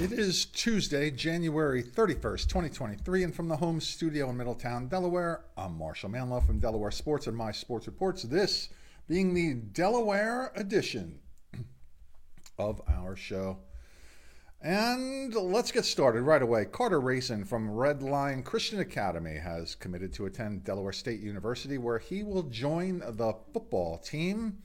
It is Tuesday, January 31st, 2023, and from the home studio in Middletown, Delaware, I'm Marshall Manlove from Delaware Sports and My Sports Reports. This being the Delaware edition of our show. And let's get started right away. Carter Racing from Red Lion Christian Academy has committed to attend Delaware State University, where he will join the football team.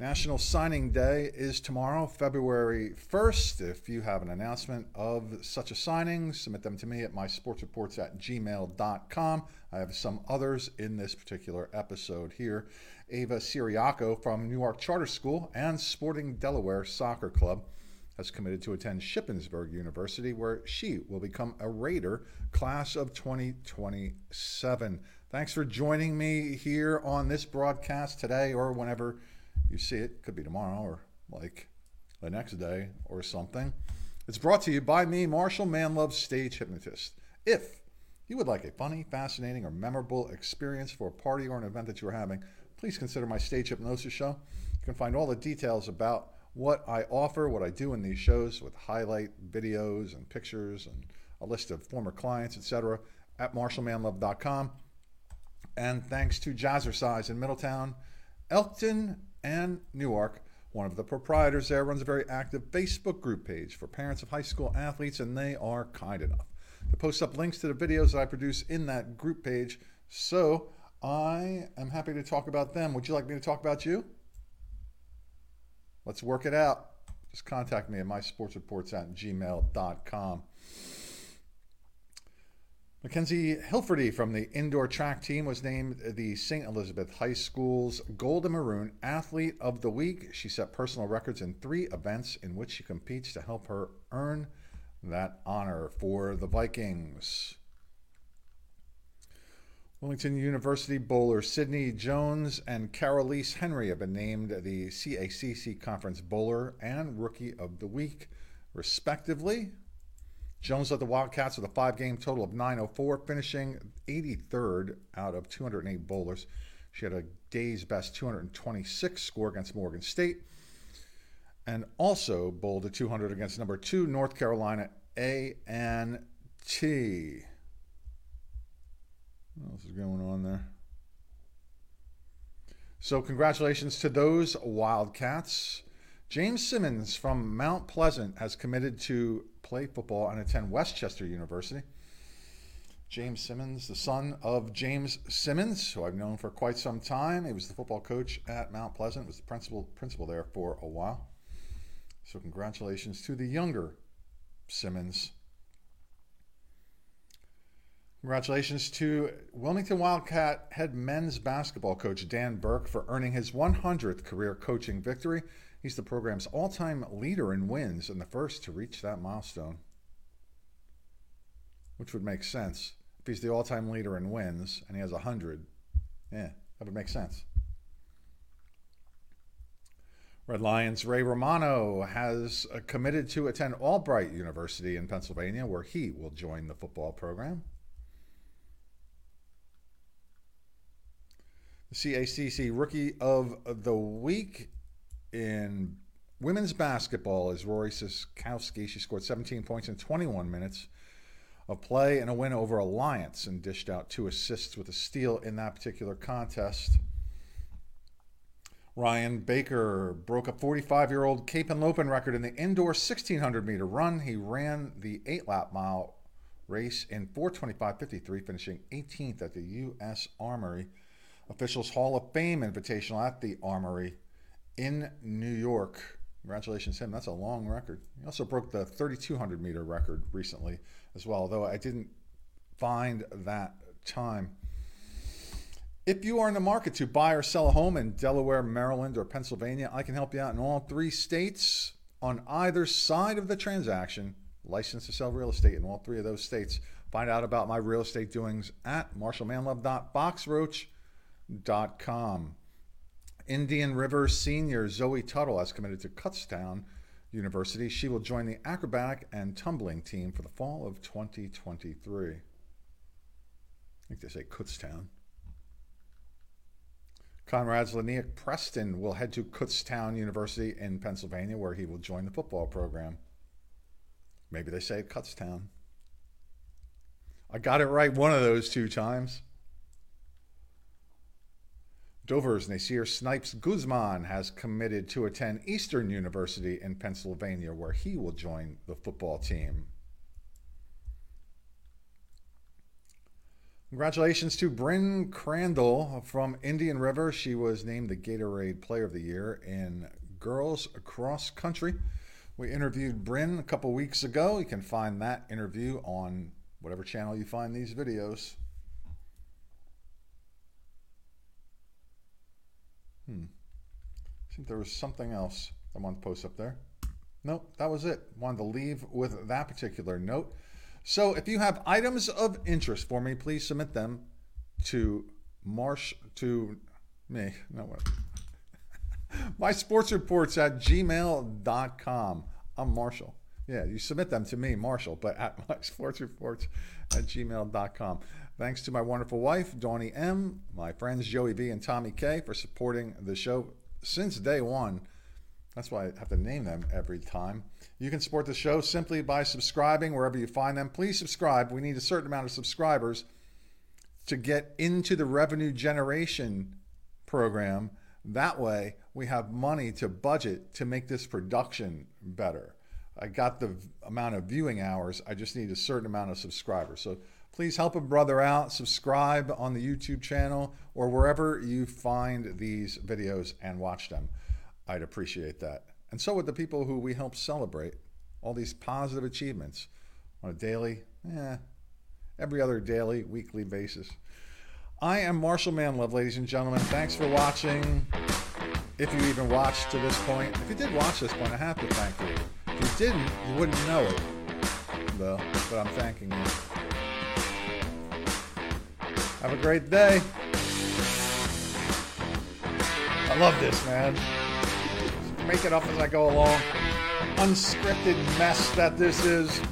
National Signing Day is tomorrow, February 1st. If you have an announcement of such a signing, submit them to me at mysportsreports at gmail.com. I have some others in this particular episode here. Ava Siriaco from Newark Charter School and Sporting Delaware Soccer Club has committed to attend Shippensburg University, where she will become a Raider class of 2027. Thanks for joining me here on this broadcast today or whenever you see it. Could be tomorrow or like the next day or something. It's brought to you by me, Marshall Manlove, stage hypnotist. If you would like a funny, fascinating, or memorable experience for a party or an event that you are having, please consider my stage hypnosis show. You can find all the details about what I offer, what I do in these shows with highlight videos and pictures and a list of former clients, etc., at marshallmanlove.com. And thanks to Jazzercise in Middletown, Elkton, and Newark. One of the proprietors there runs a very active Facebook group page for parents of high school athletes, and they are kind enough to post up links to the videos that I produce in that group page. So I am happy to talk about them. Would you like me to talk about you? Let's work it out. Just contact me at mysportsreports at gmail.com. Mackenzie Hilferty from the indoor track team was named the St. Elizabeth High School's Gold and Maroon Athlete of the Week. She set personal records in three events in which she competes to help her earn that honor for the Vikings. Wilmington University bowler Sydney Jones and Carolise Henry have been named the CACC Conference Bowler and Rookie of the Week, respectively. Jones led the Wildcats with a five game total of 904, finishing 83rd out of 208 bowlers. She had a day's best 226 score against Morgan State and also bowled a 200 against number two North Carolina A&T. What else is going on there? So, congratulations to those Wildcats. James Simmons from Mount Pleasant has committed to play football and attend West Chester University. James Simmons, the son of James Simmons, who I've known for quite some time. He was the football coach at Mount Pleasant, was the principal principal there for a while. So congratulations to the younger Simmons. Congratulations to Wilmington Wildcat head men's basketball coach Dan Burke for earning his 100th career coaching victory. He's the program's all time leader in wins and the first to reach that milestone. Which would make sense. If he's the all time leader in wins and he has 100, yeah, that would make sense. Red Lions Ray Romano has uh, committed to attend Albright University in Pennsylvania, where he will join the football program. The CACC Rookie of the Week in women's basketball is Rory Siskowski. She scored 17 points in 21 minutes of play and a win over Alliance and dished out two assists with a steal in that particular contest. Ryan Baker broke a 45 year old Cape Henlopen record in the indoor 1600 meter run. He ran the eight lap mile race in 425.53, finishing 18th at the U.S. Armory. Officials Hall of Fame invitational at the Armory in New York. Congratulations, him. That's a long record. He also broke the 3,200 meter record recently as well, though I didn't find that time. If you are in the market to buy or sell a home in Delaware, Maryland, or Pennsylvania, I can help you out in all three states on either side of the transaction. Licensed to sell real estate in all three of those states. Find out about my real estate doings at marshallmanlove.foxroach.com. Indian River senior Zoe Tuttle has committed to Kutztown University. She will join the acrobatic and tumbling team for the fall of 2023. I think they say Kutztown. Conrad's Laniak Preston will head to Kutztown University in Pennsylvania, where he will join the football program. Maybe they say it Cutstown. I got it right one of those two times. Dover's Nasir Snipes Guzman has committed to attend Eastern University in Pennsylvania, where he will join the football team. Congratulations to Bryn Crandall from Indian River. She was named the Gatorade Player of the Year in Girls Cross Country. We interviewed Bryn a couple weeks ago. You can find that interview on whatever channel you find these videos. Hmm. I think there was something else I wanted to post up there. Nope, that was it. Wanted to leave with that particular note. So if you have items of interest for me, please submit them to Marsh to me. No what? My sports reports at gmail.com. I'm Marshall. Yeah, you submit them to me, Marshall, but at my sports reports at gmail.com. Thanks to my wonderful wife, Dawnie M., my friends Joey V and Tommy K for supporting the show since day one. That's why I have to name them every time. You can support the show simply by subscribing wherever you find them. Please subscribe. We need a certain amount of subscribers to get into the revenue generation program. That way, we have money to budget to make this production better. I got the amount of viewing hours, I just need a certain amount of subscribers. So please help a brother out. Subscribe on the YouTube channel or wherever you find these videos and watch them. I'd appreciate that. And so would the people who we help celebrate all these positive achievements on a daily, eh, every other daily, weekly basis. I am Marshall Manlove, ladies and gentlemen. Thanks for watching. If you even watched to this point, if you did watch this point, I have to thank you. If you didn't, you wouldn't know it, though, but I'm thanking you. Have a great day. I love this, man make it up as I go along. Unscripted mess that this is.